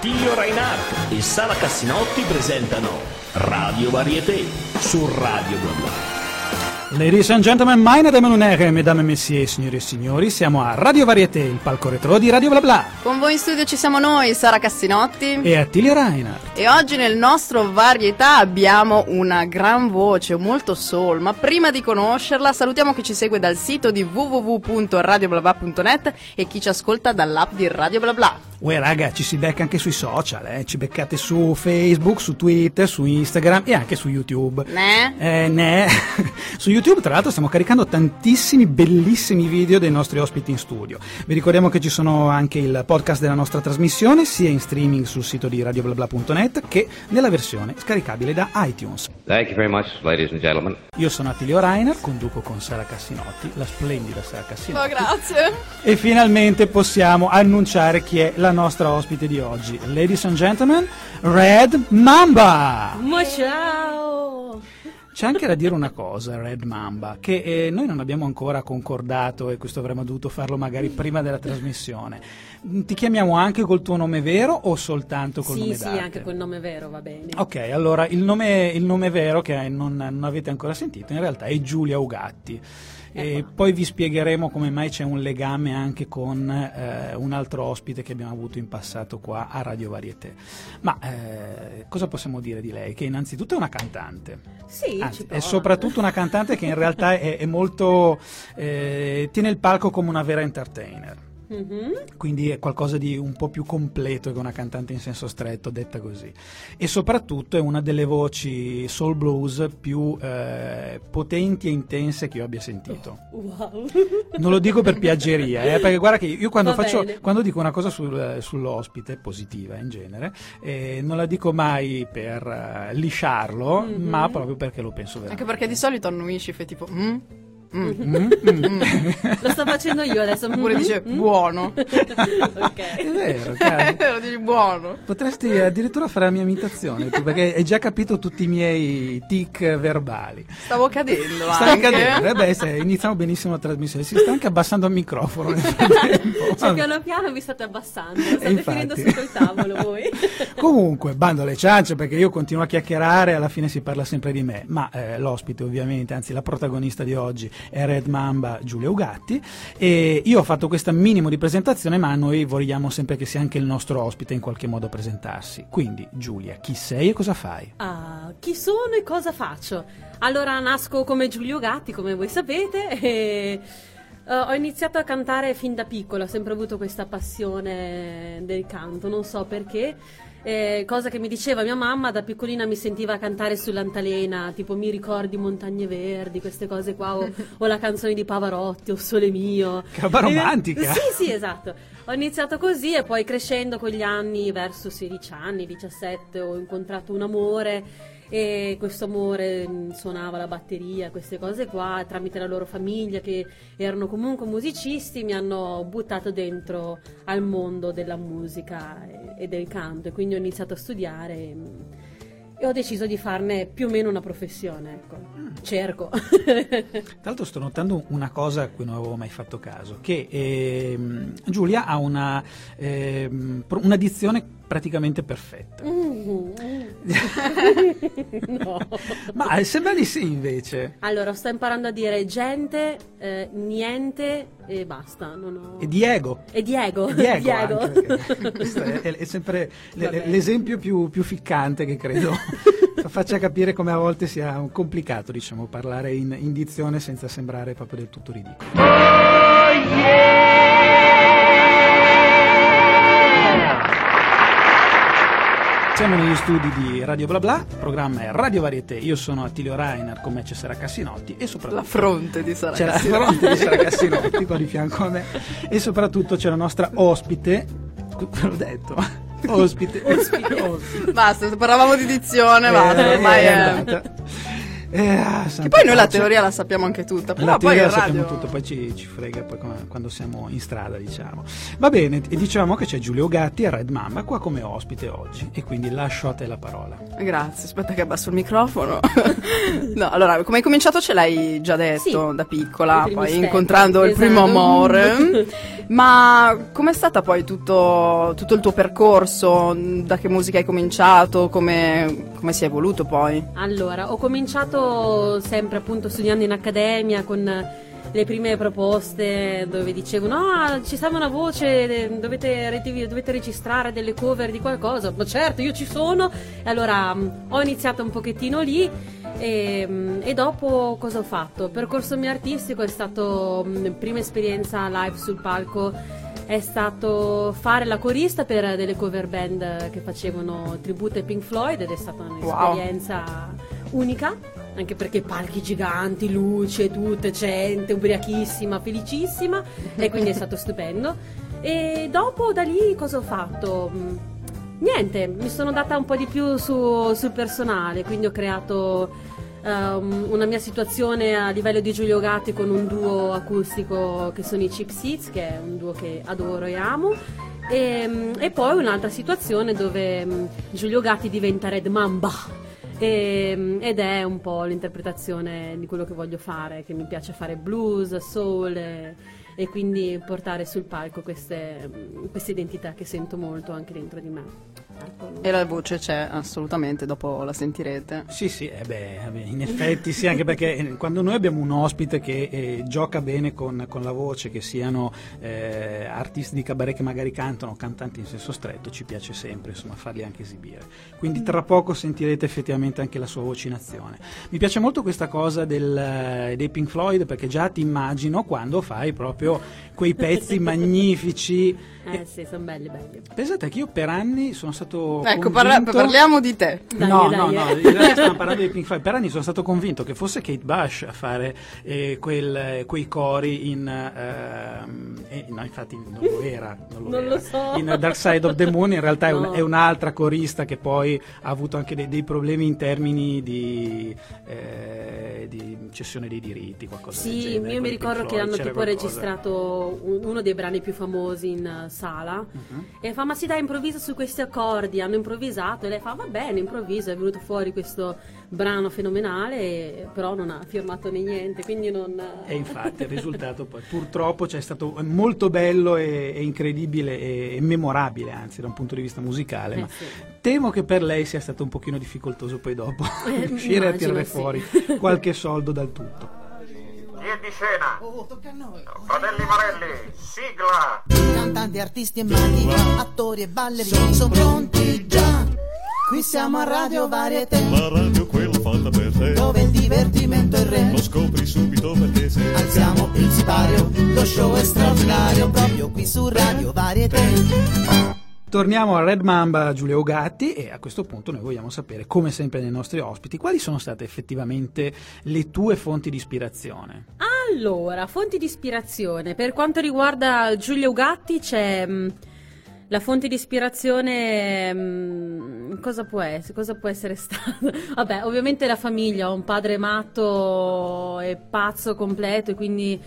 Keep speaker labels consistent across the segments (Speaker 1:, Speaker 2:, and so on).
Speaker 1: Attilio Reinhardt e Sara Cassinotti presentano Radio Varieté su Radio Bla Bla.
Speaker 2: Ladies and gentlemen, meine Damen und Herren, mesdames et messieurs, signore e signori, siamo a Radio Varieté, il palco retro di Radio Bla Bla.
Speaker 3: Con voi in studio ci siamo noi, Sara Cassinotti.
Speaker 2: E Attilio Reinhardt.
Speaker 3: E oggi nel nostro Varietà abbiamo una gran voce, molto soul, ma prima di conoscerla salutiamo chi ci segue dal sito di www.radioblabla.net e chi ci ascolta dall'app di Radio Bla Bla.
Speaker 2: Uè raga, ci si becca anche sui social, eh? ci beccate su Facebook, su Twitter, su Instagram e anche su YouTube.
Speaker 3: Ne?
Speaker 2: Eh, ne. su YouTube tra l'altro stiamo caricando tantissimi bellissimi video dei nostri ospiti in studio. Vi ricordiamo che ci sono anche il podcast della nostra trasmissione, sia in streaming sul sito di radioblabla.net che nella versione scaricabile da iTunes.
Speaker 4: Thank you very much, ladies and gentlemen.
Speaker 2: Io sono Attilio Rainer, conduco con Sara Cassinotti, la splendida Sara
Speaker 3: No,
Speaker 2: Cassinotti.
Speaker 3: grazie.
Speaker 2: E finalmente possiamo annunciare chi è la nostra ospite di oggi. Ladies and gentlemen, Red Mamba!
Speaker 5: Ma ciao!
Speaker 2: C'è anche da dire una cosa, Red Mamba, che eh, noi non abbiamo ancora concordato e questo avremmo dovuto farlo magari prima della trasmissione. Mm, Ti chiamiamo anche col tuo nome vero o soltanto col
Speaker 5: Sì,
Speaker 2: nome
Speaker 5: sì,
Speaker 2: d'arte?
Speaker 5: anche col nome vero va bene.
Speaker 2: Ok, allora il nome, il nome vero che non, non avete ancora sentito in realtà è Giulia Ugatti. E poi vi spiegheremo come mai c'è un legame anche con eh, un altro ospite che abbiamo avuto in passato qua a Radio Varieté. Ma eh, cosa possiamo dire di lei? Che innanzitutto è una cantante.
Speaker 5: Sì,
Speaker 2: Anzi, è soprattutto una cantante che in realtà è, è molto. eh, tiene il palco come una vera entertainer.
Speaker 5: Mhm.
Speaker 2: Quindi è qualcosa di un po' più completo che una cantante in senso stretto, detta così. E soprattutto è una delle voci soul blues più eh, potenti e intense che io abbia sentito.
Speaker 5: Wow.
Speaker 2: Non lo dico per piaggeria, eh, perché guarda che io quando,
Speaker 5: Va
Speaker 2: faccio,
Speaker 5: bene.
Speaker 2: quando dico una cosa sul- sull'ospite, positiva in genere, eh, non la dico mai per eh, lisciarlo,
Speaker 5: Mhm.
Speaker 2: ma proprio perché lo penso
Speaker 3: Anche
Speaker 2: veramente.
Speaker 3: perché di solito annuisci, fai tipo... Mm? Mm.
Speaker 2: Mm.
Speaker 5: Lo sto facendo io adesso.
Speaker 3: Oppure
Speaker 5: Mhm,
Speaker 3: dice
Speaker 5: mhm.
Speaker 3: buono.
Speaker 2: È
Speaker 5: ok.
Speaker 2: vero, caro.
Speaker 3: Lo dici buono.
Speaker 2: Potresti addirittura fare la mia imitazione, tu, perché hai già capito tutti i miei tic verbali.
Speaker 3: Stavo cadendo
Speaker 2: Stai
Speaker 3: anche.
Speaker 2: cadendo, eh beh, se iniziamo benissimo la trasmissione, si sta anche abbassando il microfono nel frattempo.
Speaker 5: Cioè, piano piano vi state abbassando, state
Speaker 2: infatti.
Speaker 5: finendo sotto il tavolo voi.
Speaker 2: Comunque, bando alle ciance perché io continuo a chiacchierare alla fine si parla sempre di me, ma eh, l'ospite ovviamente, anzi la protagonista di oggi è Red Mamba Giulia Ugatti e io ho fatto questa minimo di presentazione ma noi vogliamo sempre che sia anche il nostro ospite in qualche modo a presentarsi. Quindi Giulia, chi sei e cosa fai?
Speaker 5: Ah, chi sono e cosa faccio? Allora, nasco come Giulio Gatti, come voi sapete, e eh, ho iniziato a cantare fin da piccola, ho sempre avuto questa passione del canto, non so perché. Eh, cosa che mi diceva mia mamma, da piccolina mi sentiva cantare sull'antalena, tipo mi ricordi Montagne Verdi, queste cose qua, o, o la canzone di Pavarotti, o Sole Mio.
Speaker 2: Che roba
Speaker 5: E-
Speaker 2: romantica!
Speaker 5: sì, sì, esatto. Ho iniziato così e poi crescendo con gli anni, verso 16 anni, 17, ho incontrato un amore e questo amore mh, suonava la batteria, queste cose qua, tramite la loro famiglia che erano comunque musicisti, mi hanno buttato dentro al mondo della musica e, e del canto e quindi ho iniziato a studiare e, e ho deciso di farne più o meno una professione, ecco. Cerco.
Speaker 2: Tra l'altro sto notando una cosa a cui non avevo mai fatto caso, che ehm, Giulia ha una, ehm, pro- una dizione praticamente perfetta.
Speaker 5: Mm. no.
Speaker 2: Ma eh, sembra di sì invece.
Speaker 5: Allora, sto imparando a dire gente, eh, niente e basta. Non ho...
Speaker 2: E Diego.
Speaker 5: E Diego.
Speaker 2: E Diego,
Speaker 5: Diego.
Speaker 2: anche, questo è, è sempre
Speaker 5: Vabbè.
Speaker 2: l'esempio più, più ficcante che credo faccia capire come a volte sia complicato diciamo, parlare in, in dizione senza sembrare proprio del tutto ridicolo. Siamo negli studi di Radio Bla Bla, il programma è Radio Varieté, io sono Attilio Rainer, con me c'è Sara Cassinotti e soprattutto...
Speaker 3: La fronte di Sara
Speaker 2: c'è la
Speaker 3: Cassinotti.
Speaker 2: fronte di Sara Cassinotti qua di fianco a me e soprattutto c'è la nostra ospite, l'ho detto, ospite, ospite,
Speaker 3: Basta, parlavamo di dizione, basta,
Speaker 2: Eh,
Speaker 3: ormai
Speaker 2: è
Speaker 3: è...
Speaker 2: Eh,
Speaker 3: Che poi noi la teoria la sappiamo anche tutta, però
Speaker 2: La
Speaker 3: poi
Speaker 2: teoria
Speaker 3: il
Speaker 2: la sappiamo
Speaker 3: radio...
Speaker 2: tutto, poi ci, ci frega poi quando siamo in strada, diciamo. Va bene, e diciamo che c'è Giulio Gatti e Red Mamba qua come ospite oggi e quindi lascio a te la parola.
Speaker 3: Grazie, aspetta che abbasso il microfono. no, allora, come hai cominciato ce l'hai già detto
Speaker 5: Sì,
Speaker 3: da piccola, poi
Speaker 5: step,
Speaker 3: incontrando il
Speaker 5: esatto.
Speaker 3: primo amore. Ma com'è stata poi tutto, tutto il tuo percorso? Da che musica hai cominciato? Come, come si è evoluto poi?
Speaker 5: Allora, ho cominciato sempre appunto studiando in accademia con le prime proposte dove dicevano no, ci serve una voce, dovete, dovete registrare delle cover di qualcosa. Ma certo, io ci sono. E allora mh, ho iniziato un pochettino lì e, mh, e dopo cosa ho fatto? Il percorso mio artistico è stato mh, prima esperienza live sul palco è stato fare la corista per delle cover band che facevano tributo ai Pink Floyd ed è stata un'esperienza unica, anche perché palchi giganti, luce, tutto, gente ubriachissima, felicissima e quindi è stato stupendo. E dopo da lì cosa ho fatto? Mm, Niente, mi sono data un po' di più su- sul personale, quindi ho creato ehm, una mia situazione a livello di Giulio Gatti con un duo acustico che sono i Chip Seats, che è un duo che adoro e amo. E, e poi un'altra situazione dove mm, Giulio Gatti diventa Red Mamba. E- ed è un po' l'interpretazione di quello che voglio fare, che mi piace fare blues, soul e, e quindi portare sul palco queste, queste identità che sento molto anche dentro di me.
Speaker 3: E la voce c'è assolutamente, dopo la sentirete.
Speaker 2: Sì, sì, eh beh, in effetti sì, anche perché eh, quando noi abbiamo un ospite che eh, gioca bene con, con la voce, che siano eh, artisti di cabaret che magari cantano, cantanti in senso stretto, ci piace sempre insomma farli anche esibire. Quindi tra poco sentirete effettivamente anche la sua voce in azione. Mi piace molto questa cosa del, eh, dei Pink Floyd perché già ti immagino quando fai proprio papel quei pezzi magnifici.
Speaker 5: Eh sì, sono belli, belli.
Speaker 2: Pensate che io per anni sono stato
Speaker 3: Ecco, parla- parliamo di te.
Speaker 5: Dai,
Speaker 2: no,
Speaker 5: dai,
Speaker 2: no,
Speaker 5: eh.
Speaker 2: no, in realtà stiamo parlando dei Pink Floyd. Per anni sono stato convinto che fosse Kate Bush a fare eh, quel- quei cori in... ehm, eh, no, infatti non lo era. Non lo,
Speaker 5: Non
Speaker 2: era.
Speaker 5: lo so.
Speaker 2: In Dark Side of the Moon in realtà è, un-
Speaker 5: No.
Speaker 2: è un'altra corista che poi ha avuto anche dei, dei problemi in termini di, eh, di cessione dei diritti, qualcosa del
Speaker 5: Sì,
Speaker 2: genere.
Speaker 5: io
Speaker 2: con
Speaker 5: mi ricordo che
Speaker 2: Floyd,
Speaker 5: hanno
Speaker 2: c'era
Speaker 5: tipo
Speaker 2: qualcosa.
Speaker 5: registrato uno dei brani più famosi in eh, sala
Speaker 2: Mhm.
Speaker 5: e fa ma si dai improvvisa su questi accordi, hanno improvvisato e lei fa va bene improvviso, è venuto fuori questo brano fenomenale però non ha firmato né niente, quindi non...
Speaker 2: E infatti il risultato poi purtroppo c'è stato è molto bello e, e incredibile e, e memorabile anzi da un punto di vista musicale,
Speaker 5: Eh,
Speaker 2: ma
Speaker 5: sì.
Speaker 2: temo che per lei sia stato un pochino difficoltoso poi dopo
Speaker 5: Eh,
Speaker 2: riuscire a tirare
Speaker 5: sì.
Speaker 2: fuori qualche soldo dal tutto.
Speaker 6: Via di scena. Fratelli Marelli, sigla.
Speaker 7: Cantanti, artisti e maghi, attori e ballerini sono pronti già. Qui siamo a Radio Varieté,
Speaker 8: La radio quella fatta per te
Speaker 7: dove il divertimento è re.
Speaker 8: Lo scopri subito perché sei
Speaker 7: Alziamo il sipario, lo show è straordinario, proprio qui su Radio Varieté.
Speaker 2: Torniamo a Red Mamba Giulio Gatti e a questo punto noi vogliamo sapere, come sempre nei nostri ospiti, quali sono state effettivamente le tue fonti di ispirazione.
Speaker 5: Allora, fonti di ispirazione. Per quanto riguarda Giulio Gatti c'è mh, la fonte di ispirazione mh, cosa può essere? Cosa può essere stata? Vabbè, ovviamente la famiglia, ho un padre matto e pazzo completo e quindi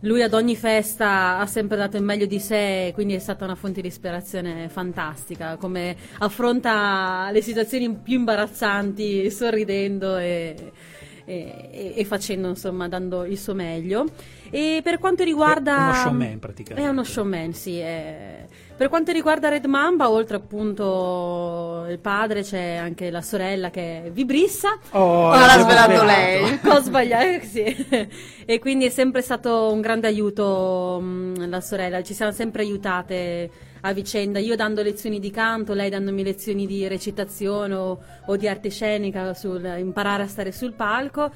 Speaker 5: lui ad ogni festa ha sempre dato il meglio di sé, quindi è stata una fonte di ispirazione fantastica, come affronta le situazioni più imbarazzanti sorridendo e, e- e facendo, insomma, dando il suo meglio. E per quanto riguarda...
Speaker 2: È uno showman, praticamente.
Speaker 5: È uno showman, sì. è- Per quanto riguarda Red Mamba, oltre appunto il padre, c'è anche la sorella che è vibrissa.
Speaker 2: Oh,
Speaker 3: Ah, l'ha svelato lei.
Speaker 5: Ho sbagliato, sì. E quindi è sempre stato un grande aiuto mh, la sorella, ci siamo sempre aiutate a vicenda, io dando lezioni di canto, lei dandomi lezioni di recitazione o, o di arte scenica, sul imparare a stare sul palco.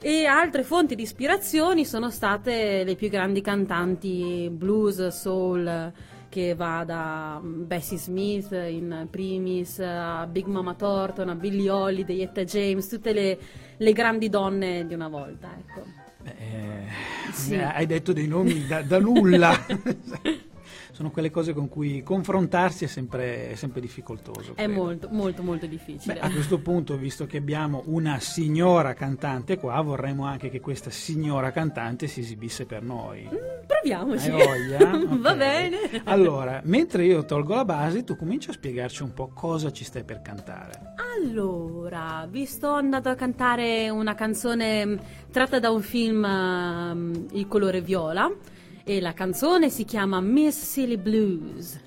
Speaker 5: E altre fonti di ispirazioni sono state le più grandi cantanti blues, soul, che va da mm, Bessie Smith in primis a Big Mama Thornton, a Billie Holiday, Etta James, tutte le, le grandi donne di una volta, ecco.
Speaker 2: Eh,
Speaker 5: Sì.
Speaker 2: Hai detto dei nomi da, da nulla. sono quelle cose con cui confrontarsi è sempre, è sempre difficoltoso.
Speaker 5: È
Speaker 2: credo.
Speaker 5: molto, molto, molto difficile.
Speaker 2: Beh, a questo punto, visto che abbiamo una signora cantante qua, vorremmo anche che questa signora cantante si esibisse per noi.
Speaker 5: Proviamoci.
Speaker 2: Hai voglia?
Speaker 5: Va
Speaker 2: Ok.
Speaker 5: bene.
Speaker 2: Allora, mentre io tolgo la base, tu cominci a spiegarci un po' cosa ci stai per cantare.
Speaker 5: Allora, vi sto andando a cantare una canzone mh, tratta da un film ehm, Il colore viola e la canzone si chiama Miss Silly Blues.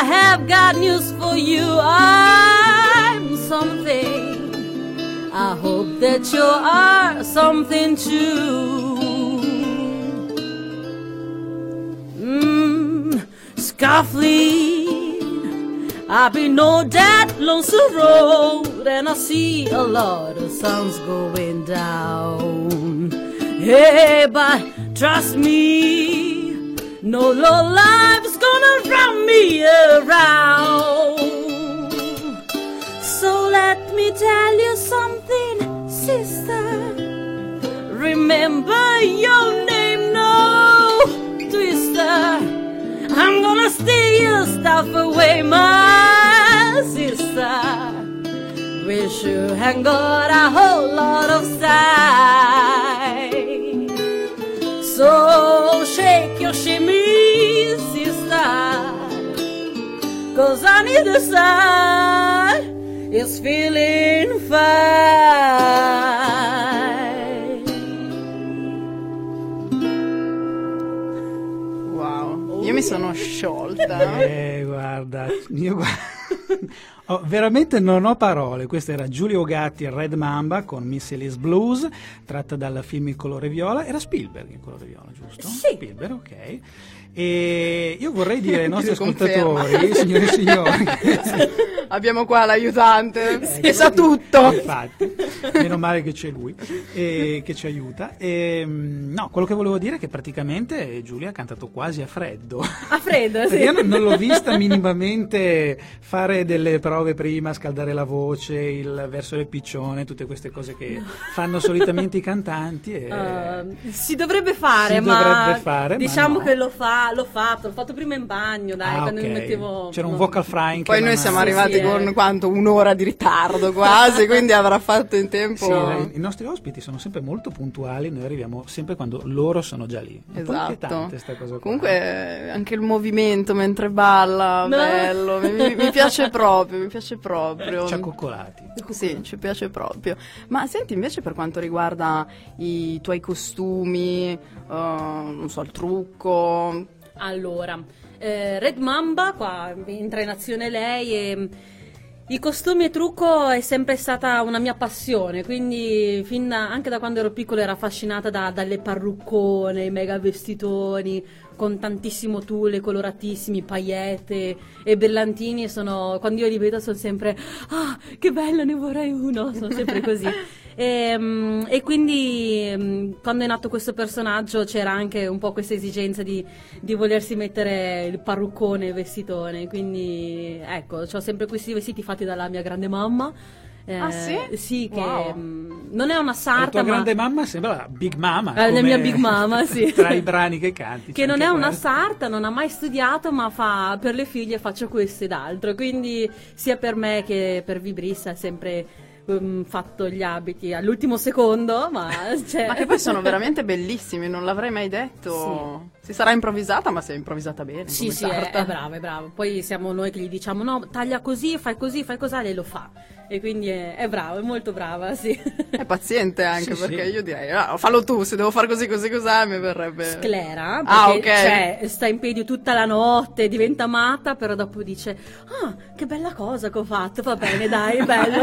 Speaker 5: I have got news for you. I'm something. I hope that you are something too. Mm, Scarfleet, I've been on that lonesome road and I see a lot of suns going down. Hey, but trust me, no low life's gonna run me around. So let me tell you something, sister. Remember your name, no twister. I'm gonna steal your stuff away, my sister. Wish you have got a whole lot of style. Cause need the sun is feeling fine.
Speaker 3: Wow, io mi sono sciolta.
Speaker 2: Eh, guarda, io gua- Oh, veramente non ho parole. Questo era Giulio Gatti Red Mamba con Miss Elise Blues, tratta dal film Il colore viola. Era Spielberg il colore viola, giusto?
Speaker 5: Sì.
Speaker 2: Spielberg, ok. E io vorrei dire ai nostri ascoltatori, signore e signori,
Speaker 3: Abbiamo qua l'aiutante
Speaker 2: Eh,
Speaker 3: che sa tutto.
Speaker 2: Infatti, meno male che c'è lui e che ci aiuta. E, mm, no, quello che volevo dire è che praticamente Giulia ha cantato quasi a freddo.
Speaker 5: A freddo, sì.
Speaker 2: io non, non l'ho vista minimamente fare delle prove prima, scaldare la voce, il verso del piccione, tutte queste cose che fanno solitamente i cantanti. E...
Speaker 5: Uh, si dovrebbe fare,
Speaker 2: Si
Speaker 5: ma
Speaker 2: dovrebbe fare, ma
Speaker 5: diciamo
Speaker 2: no.
Speaker 5: che l'ho, fa- l'ho fatto, l'ho fatto prima in bagno, dai,
Speaker 2: Ah,
Speaker 5: quando
Speaker 2: ok.
Speaker 5: mi mettevo...
Speaker 2: C'era un
Speaker 5: no.
Speaker 2: vocal frying.
Speaker 3: Poi noi siamo
Speaker 5: Sì,
Speaker 3: arrivati
Speaker 5: sì, eh.
Speaker 3: con quanto? Un'ora di ritardo quasi, quindi avrà fatto in tempo.
Speaker 2: Sì, i- i nostri ospiti sono sempre molto puntuali, noi arriviamo sempre quando loro sono già lì. È un po'
Speaker 3: Esatto. Comunque eh, anche il movimento mentre balla,
Speaker 5: No.
Speaker 3: bello, mi, mi- piace proprio, mi piace proprio.
Speaker 2: ci ha coccolati.
Speaker 3: Sì, ci piace proprio. Ma senti, invece per quanto riguarda i tuoi costumi, eh, non so, il trucco,
Speaker 5: Allora, eh, Red Mamba, qua entra in azione lei e i costumi e trucco è sempre stata una mia passione, quindi da- anche da quando ero piccola ero affascinata da- dalle parruccone, i mega vestitoni con tantissimo tulle coloratissimi, paillette e brillantini sono, quando io li vedo sono sempre ah che bello ne vorrei uno, sono sempre così. E, mm, e quindi mm, quando è nato questo personaggio c'era anche un po' questa esigenza di, di volersi mettere il parruccone, il vestitone, quindi ecco, ho sempre questi vestiti fatti dalla mia grande mamma. Eh,
Speaker 3: Ah, sì?
Speaker 5: Sì, che
Speaker 3: Wow.
Speaker 5: mm, non è una
Speaker 2: La
Speaker 5: sarta,
Speaker 2: tua
Speaker 5: ma
Speaker 2: grande mamma sembra la Big Mama.
Speaker 5: Eh, la mia Big Mama, sì.
Speaker 2: Tra i brani che canti.
Speaker 5: che non è una
Speaker 2: questo.
Speaker 5: sarta, non ha mai studiato, ma fa per le figlie faccio questo ed altro. Quindi sia per me che per Vibrissa è sempre ehm, fatto gli abiti all'ultimo secondo, ma, cioè-
Speaker 3: Ma che poi sono veramente bellissimi, non l'avrei mai detto. Si sarà improvvisata, ma si è improvvisata bene.
Speaker 5: Sì, sì, è, è bravo, è bravo. Poi siamo noi che gli diciamo no, taglia così, fai così, fai così, lei lo fa. E quindi è, è bravo, è molto brava, sì.
Speaker 3: È paziente anche
Speaker 2: Sì,
Speaker 3: perché
Speaker 2: sì.
Speaker 3: io direi, "Ah, fallo tu, se devo fare così così così mi verrebbe...
Speaker 5: Sclera,
Speaker 3: Ah, ok.
Speaker 5: cioè, sta in piedi tutta la notte, diventa matta, però dopo dice ah, che bella cosa che ho fatto, va bene, dai, bello.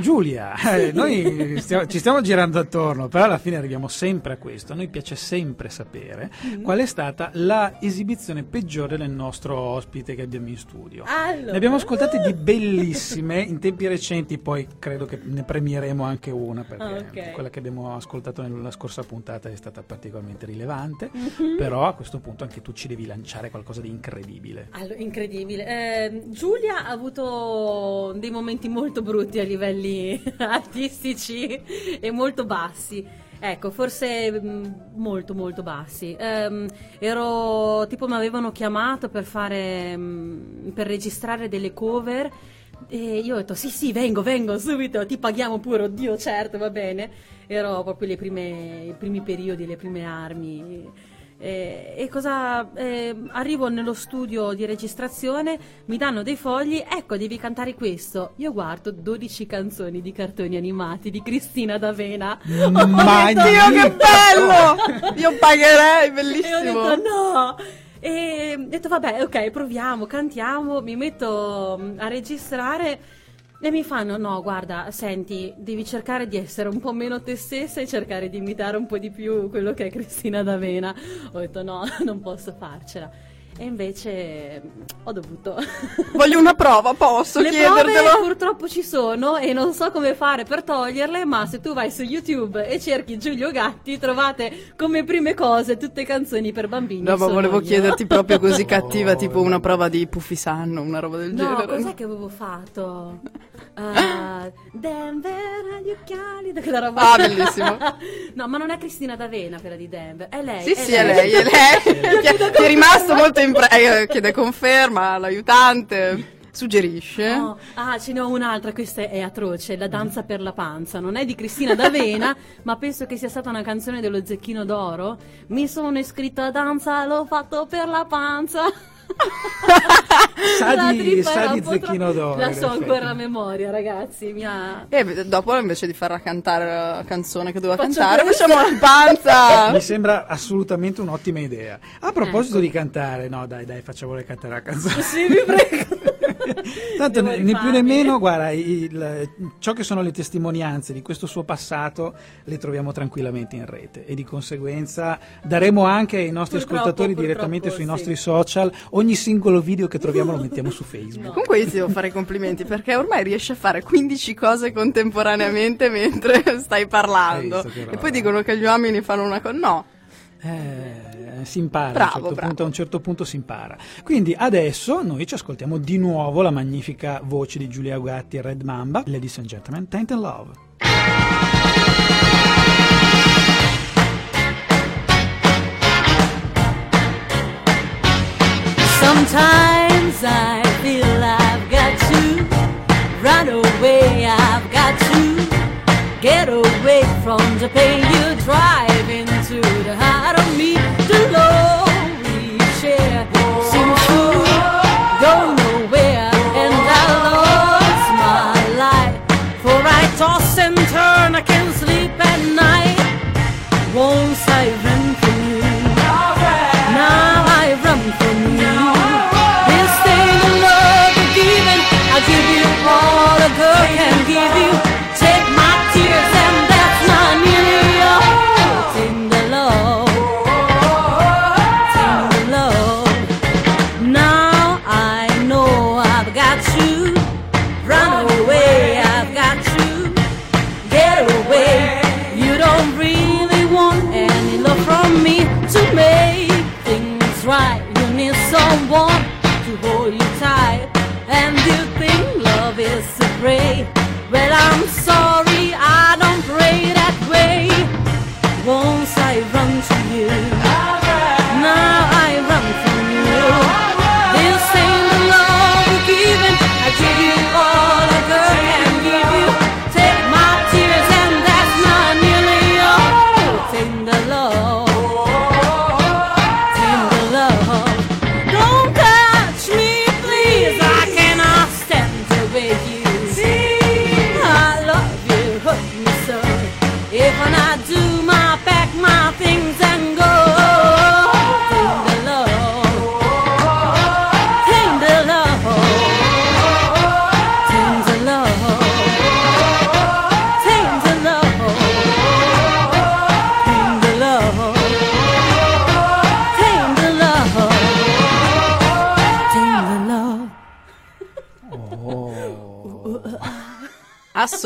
Speaker 2: Giulia, eh, noi stiamo- ci stiamo girando attorno, però alla fine arriviamo sempre a questo. A noi piace sempre sapere
Speaker 5: Mm.
Speaker 2: qual è stata la esibizione peggiore del nostro ospite che abbiamo in studio.
Speaker 5: Allora.
Speaker 2: Ne abbiamo ascoltate di bellissime in tempi recenti, poi credo che ne premieremo anche una perché
Speaker 5: Ah, ok.
Speaker 2: quella che abbiamo ascoltato nella scorsa puntata è stata particolarmente rilevante.
Speaker 5: Mhm.
Speaker 2: Però a questo punto anche tu ci devi lanciare qualcosa di incredibile.
Speaker 5: Allora, incredibile. Eh, Giulia ha avuto dei momenti molto brutti a livelli artistici e molto bassi. Ecco, forse mh, molto molto bassi. Ehm, ero tipo mi avevano chiamato per fare mh, per registrare delle cover e io ho detto sì sì vengo vengo subito ti paghiamo pure oddio certo va bene ero proprio prime, i primi periodi le prime armi eh, e cosa eh, arrivo nello studio di registrazione, mi danno dei fogli, ecco devi cantare questo. Io guardo 12 canzoni di cartoni animati di Cristina D'Avena.
Speaker 2: Magnifico!
Speaker 3: Dio che bello! Io pagherei,
Speaker 5: E ho
Speaker 3: bellissimo!
Speaker 5: detto no! E ho detto vabbè, ok, proviamo, cantiamo, mi metto mm, a registrare e mi fanno no, guarda, senti, devi cercare di essere un po' meno te stessa e cercare di imitare un po' di più quello che è Cristina D'Avena. Ho detto no, non posso farcela. E invece mm, ho dovuto.
Speaker 3: Voglio una prova, posso
Speaker 5: Le prove
Speaker 3: chiedertelo?
Speaker 5: purtroppo ci sono e non so come fare per toglierle, ma se tu vai su YouTube e cerchi Giulio Gatti, trovate come prime cose tutte canzoni per bambini.
Speaker 3: No, ma volevo
Speaker 5: io.
Speaker 3: chiederti proprio così cattiva, tipo una prova di Puffisanno, una roba del
Speaker 5: No,
Speaker 3: genere.
Speaker 5: cos'è che avevo fatto? Uh, Denver agli occhiali, quella roba.
Speaker 3: Ah, bellissimo.
Speaker 5: no, ma non è Cristina D'Avena quella di Denver, è lei.
Speaker 3: Sì, sì, è lei, è lei. È- ti è rimasto molto impresso, chiede conferma, l'aiutante, suggerisce.
Speaker 5: No. Ah, ce ne ho un'altra, questa è atroce, La danza per la panza. Non è di Cristina D'Avena, ma penso che sia stata una canzone dello Zecchino d'Oro. Mi sono iscritta a danza, l'ho fatto per la panza.
Speaker 2: Sa
Speaker 5: La
Speaker 2: di- sa di Zecchino d'Oro,
Speaker 5: La so ancora a memoria, ragazzi. Mi ha...
Speaker 3: E beh, dopo invece di farla cantare la canzone che doveva
Speaker 5: Faccio
Speaker 3: cantare,
Speaker 5: questo.
Speaker 3: facciamo la panza.
Speaker 2: Mi sembra assolutamente un'ottima idea. A proposito
Speaker 5: Ecco.
Speaker 2: di cantare, no, dai, dai, facciamole cantare la canzone.
Speaker 5: Sì, vi prego.
Speaker 2: Tanto né, né più né meno, guarda, il- ciò che sono le testimonianze di questo suo passato le troviamo tranquillamente in rete e di conseguenza daremo anche ai nostri
Speaker 5: Purtroppo,
Speaker 2: ascoltatori
Speaker 5: purtroppo,
Speaker 2: direttamente sui
Speaker 5: sì.
Speaker 2: nostri social ogni singolo video che troviamo lo mettiamo su Facebook.
Speaker 3: Comunque io ti devo fare i complimenti perché ormai riesci a fare 15 cose contemporaneamente mentre stai parlando. E poi dicono che gli uomini fanno una cosa. No,
Speaker 2: Eh, si impara
Speaker 3: Bravo,
Speaker 2: a, un certo punto, a un certo punto si impara. Quindi adesso noi ci ascoltiamo di nuovo la magnifica voce di Giulia Ugatti e Red Mamba, Ladies and Gentlemen, Taint and Love.
Speaker 5: Sometimes I feel I've got to run away. I've got to get away from the pain you drive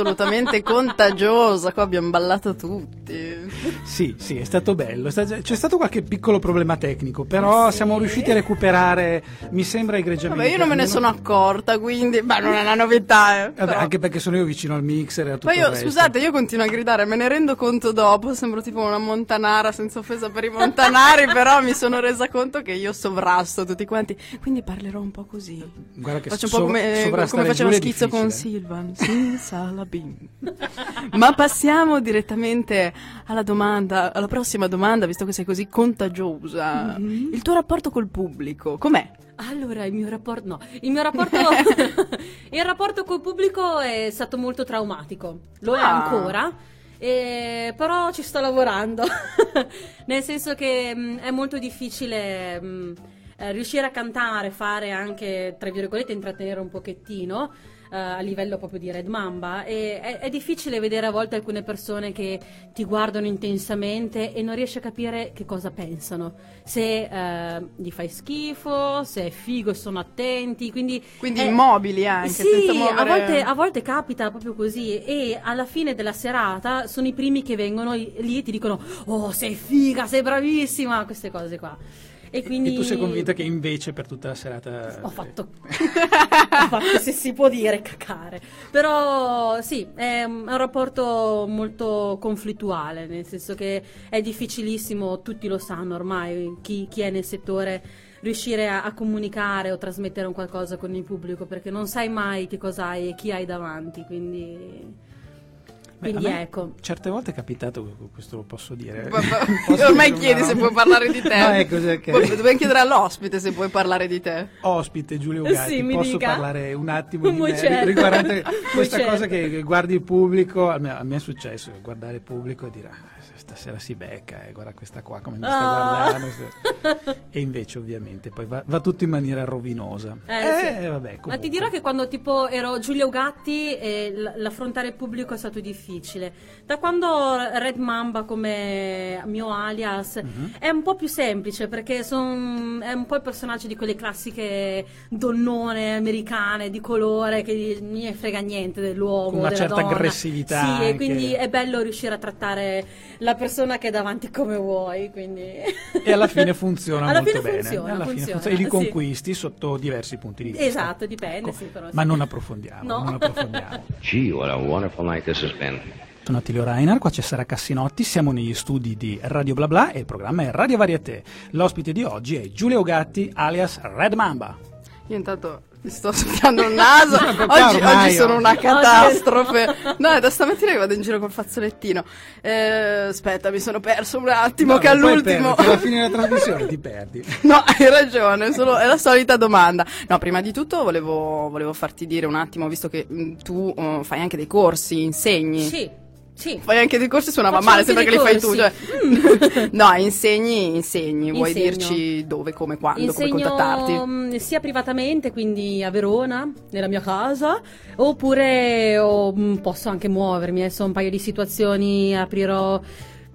Speaker 3: assolutamente contagiosa. Qua abbiamo ballato tutti.
Speaker 2: Sì, sì, è stato bello. C'è stato qualche piccolo problema tecnico, però siamo riusciti a recuperare, mi sembra egregiamente.
Speaker 3: Vabbè, io non me ne sono accorta, quindi. Beh, non è una novità. eh,
Speaker 2: Vabbè, anche perché sono io vicino al mixer e a tutto
Speaker 3: Poi
Speaker 2: il
Speaker 3: io, scusate, io continuo a gridare, me ne rendo conto dopo, sembro tipo una montanara, senza offesa per i montanari, però mi sono resa conto che io sovrasto tutti quanti, quindi parlerò un po' così.
Speaker 2: Guarda che
Speaker 3: Faccio un po' come,
Speaker 2: sovrastare
Speaker 3: come
Speaker 2: è
Speaker 3: schizzo con. Silvan, senza la bin. Ma passiamo direttamente alla domanda, alla prossima domanda, visto che sei così contagiosa.
Speaker 2: Mm-hmm.
Speaker 3: Il tuo rapporto col pubblico, com'è?
Speaker 5: Allora, il mio rapporto, no, il mio rapporto, il rapporto col pubblico è stato molto traumatico, lo è
Speaker 3: Ah.
Speaker 5: ancora, eh, però ci sto lavorando, nel senso che mh, è molto difficile mh, eh, riuscire a cantare, fare anche, tra virgolette, intrattenere un pochettino. eh, a livello proprio di Red Mamba e è, è difficile vedere a volte alcune persone che ti guardano intensamente e non riesci a capire che cosa pensano se eh, gli fai schifo se è figo e sono attenti quindi
Speaker 3: Quindi
Speaker 5: è-
Speaker 3: immobili anche,
Speaker 5: sì,
Speaker 3: senza muovere...
Speaker 5: a volte, a volte capita proprio così e alla fine della serata sono i primi che vengono lì e ti dicono oh sei figa, sei bravissima, queste cose qua. E quindi
Speaker 2: E tu sei convinta che invece per tutta la serata...
Speaker 5: ho fatto, ho fatto se si può dire cacare. Però sì, è un rapporto molto conflittuale, nel senso che è difficilissimo, tutti lo sanno ormai, chi, chi è nel settore riuscire a, a comunicare o trasmettere un qualcosa con il pubblico perché non sai mai che cosa hai e chi hai davanti, quindi, quindi
Speaker 2: me
Speaker 5: ecco.
Speaker 2: Certe volte è capitato, questo lo posso dire. Posso
Speaker 3: Ormai
Speaker 2: dire
Speaker 3: chiedi
Speaker 2: una
Speaker 3: se puoi parlare di te.
Speaker 2: No, ecco, perché-
Speaker 3: Poi dobbiamo chiedere all'ospite se puoi parlare di te.
Speaker 2: Ospite Giulio Ugatti,
Speaker 5: Sì, mi
Speaker 2: posso
Speaker 5: dica.
Speaker 2: parlare un attimo di me
Speaker 5: certo.
Speaker 2: riguardante questa cosa
Speaker 5: certo.
Speaker 2: che, che guardi il pubblico, a me, a me è successo guardare il pubblico e dire "Ah, stasera si becca, eh, guarda questa qua come mi sta
Speaker 5: Ah.
Speaker 2: guardando e invece ovviamente poi va, va tutto in maniera rovinosa.
Speaker 5: Eh, sì.
Speaker 2: vabbè,
Speaker 5: Ma ti dirò che quando tipo ero Giulia Ugatti eh, l'affrontare il pubblico è stato difficile. Da quando Red Mamba come mio alias
Speaker 2: Mhm.
Speaker 5: è un po' più semplice perché son- è un po' il personaggio di quelle classiche donnone americane di colore che non ne frega niente dell'uomo.
Speaker 2: Con una certa
Speaker 5: donna.
Speaker 2: aggressività
Speaker 5: Sì, e quindi è bello riuscire a trattare la persona che è davanti come vuoi. Quindi...
Speaker 2: E alla fine funziona
Speaker 5: Alla
Speaker 2: molto
Speaker 5: fine
Speaker 2: bene.
Speaker 5: funziona,
Speaker 2: alla fine
Speaker 5: funziona,
Speaker 2: funziona. E li
Speaker 5: sì.
Speaker 2: conquisti sotto diversi punti di vista.
Speaker 5: Esatto, dipende,
Speaker 2: Ecco,
Speaker 5: sì, però
Speaker 2: Ma
Speaker 5: sì.
Speaker 2: non approfondiamo,
Speaker 5: No.
Speaker 2: non approfondiamo.
Speaker 4: Gee, what a wonderful night this has been.
Speaker 2: Sono Attilio Reiner, qua c'è Sara Cassinotti, siamo negli studi di Radio Bla Bla e il programma è Radio Varieté. L'ospite di oggi è Giulia Ugatti alias Red Mamba.
Speaker 3: Io intanto mi sto soffiando il naso. Oggi, oggi sono
Speaker 2: oh.
Speaker 3: una catastrofe. No, è da stamattina che vado in giro col fazzolettino. Eh, aspetta, mi sono perso un attimo.
Speaker 2: No,
Speaker 3: che all'ultimo.
Speaker 2: perderti, alla fine della trasmissione ti perdi.
Speaker 3: No, hai ragione, solo- è la solita domanda. No, prima di tutto volevo, volevo farti dire un attimo, visto che mh, tu uh, fai anche dei corsi, insegni.
Speaker 5: Sì, sì.
Speaker 3: Fai anche dei corsi, suonava
Speaker 5: Faccio
Speaker 3: male, sembra che li fai tu. Cioè. no, insegni, insegni. Vuoi
Speaker 5: Insegno.
Speaker 3: dirci dove, come, quando, come
Speaker 5: Insegno
Speaker 3: contattarti?
Speaker 5: mh, sia privatamente, quindi a Verona, nella mia casa, oppure o, mh, posso anche muovermi. Adesso un paio di situazioni aprirò.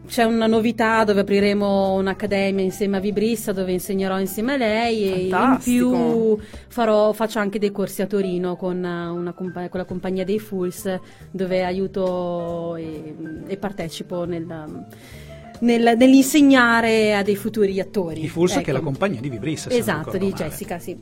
Speaker 5: C'è una novità dove apriremo un'accademia insieme a Vibrissa dove insegnerò insieme a lei e in
Speaker 3: Fantastico.
Speaker 5: più farò- faccio anche dei corsi a Torino con, eh, una con la compagnia dei Fools dove aiuto e, e partecipo nel, nel- nell'insegnare a dei futuri attori.
Speaker 2: I Fools che è la
Speaker 5: Ecco.
Speaker 2: compagnia di Vibrissa.
Speaker 5: Esatto, di
Speaker 2: male.
Speaker 5: Jessica, sì.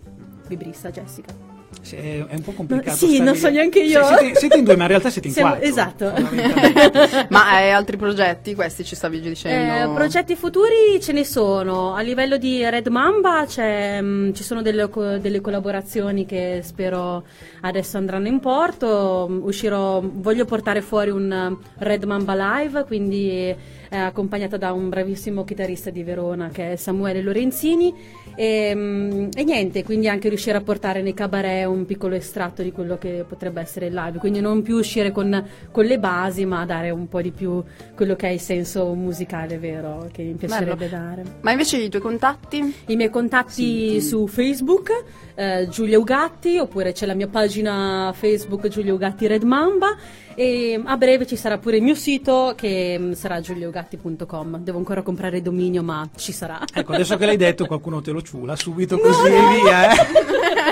Speaker 5: Vibrissa Jessica.
Speaker 2: Sì, È, è un po' complicato.
Speaker 5: No, sì,
Speaker 2: stare
Speaker 5: non so neanche io.
Speaker 2: Sì, siete, siete in due, ma in realtà siete in
Speaker 5: Siamo-
Speaker 2: quattro.
Speaker 5: esatto.
Speaker 3: Ma hai altri progetti? Questi ci stavi dicendo?
Speaker 5: Eh, progetti futuri ce ne sono. A livello di Red Mamba c'è, mh, ci sono delle, co- delle collaborazioni che spero adesso andranno in porto. Uscirò, voglio portare fuori un eh, Red Mamba Live, quindi eh, accompagnata da un bravissimo chitarrista di Verona che è Samuele Lorenzini. E, mh, e niente, quindi anche riuscire a portare nei cabaret un piccolo estratto di quello che potrebbe essere il live. Quindi non più uscire con, con le basi, ma dare un po' di più quello che è il senso musicale vero che mi piacerebbe dare.
Speaker 3: Ma invece i tuoi contatti?
Speaker 5: I miei contatti su Facebook, eh, Giulia Ugatti, oppure c'è la mia pagina Facebook Giulia Ugatti Red Mamba e a breve ci sarà pure il mio sito che mm, sarà giuliaugatti.com. Devo ancora comprare il dominio, ma ci sarà.
Speaker 2: Ecco, adesso che l'hai detto, qualcuno te lo ciula subito così e via, eh?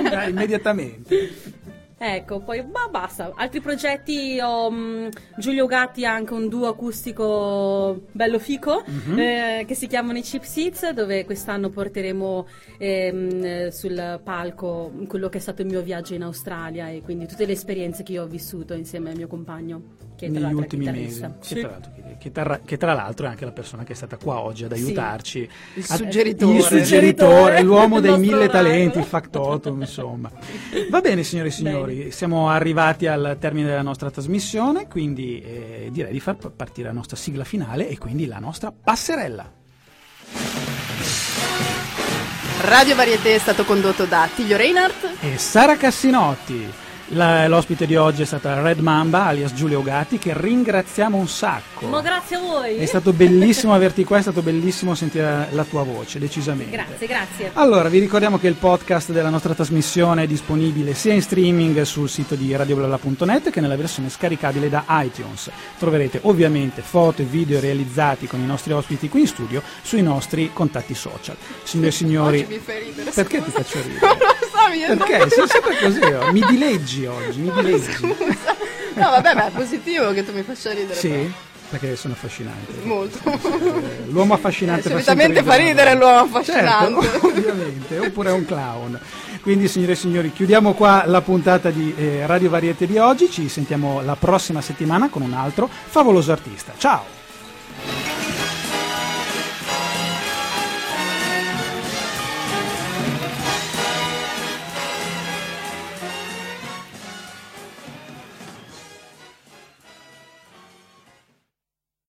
Speaker 2: Dai, immediatamente.
Speaker 5: Ecco, poi ma basta. Altri progetti ho mm, Giulio Gatti ha anche un duo acustico bello fico
Speaker 2: Mhm.
Speaker 5: eh, che si chiamano i Chip Seats dove quest'anno porteremo ehm, eh, sul palco quello che è stato il mio viaggio in Australia e quindi tutte le esperienze che io ho vissuto insieme al mio compagno che
Speaker 2: negli ultimi mesi.
Speaker 5: chitarrista.
Speaker 2: Che, tra l'altro, che- tra- che tra l'altro è anche la persona che è stata qua oggi ad
Speaker 5: Sì.
Speaker 2: aiutarci.
Speaker 3: Il
Speaker 2: A-
Speaker 3: suggeritore.
Speaker 2: Il
Speaker 5: Suggeritore,
Speaker 2: l'uomo
Speaker 5: il
Speaker 2: dei mille talenti,
Speaker 5: oracolo.
Speaker 2: il factotum, insomma. Va bene, signore e signori, siamo arrivati al termine della nostra trasmissione, quindi eh, direi di far partire la nostra sigla finale e quindi la nostra passerella.
Speaker 3: Radio Varieté è stato condotto da Tiglio Reinhardt.
Speaker 2: E Sara Cassinotti. La- l'ospite di oggi è stata Red Mamba, alias Giulio Gatti, che ringraziamo un sacco.
Speaker 5: Ma grazie a voi.
Speaker 2: È stato bellissimo averti qua, è stato bellissimo sentire la tua voce, decisamente.
Speaker 5: Grazie, grazie.
Speaker 2: Allora, vi ricordiamo che il podcast della nostra trasmissione è disponibile sia in streaming sul sito di radioblabla.net che nella versione scaricabile da iTunes. Troverete ovviamente foto e video realizzati con i nostri ospiti qui in studio sui nostri contatti social. Signore e signori,
Speaker 3: Oggi mi fai ridere.
Speaker 2: perché ti
Speaker 3: scusa.
Speaker 2: faccio ridere?
Speaker 3: Mi
Speaker 2: Perché? Sei sempre così, oh. mi dileggi oggi, mi dileggi.
Speaker 3: No, vabbè, ma è positivo che tu mi faccia ridere.
Speaker 2: Sì, perché sono affascinante.
Speaker 3: però. Molto.
Speaker 2: Eh, L'uomo affascinante
Speaker 3: Eh,
Speaker 2: fa
Speaker 3: solitamente fa ridere l'uomo affascinante.
Speaker 2: Certo, ovviamente, oppure è un clown. Quindi, signore e signori, chiudiamo qua la puntata di eh, Radio Variete di oggi. Ci sentiamo la prossima settimana con un altro favoloso artista. Ciao!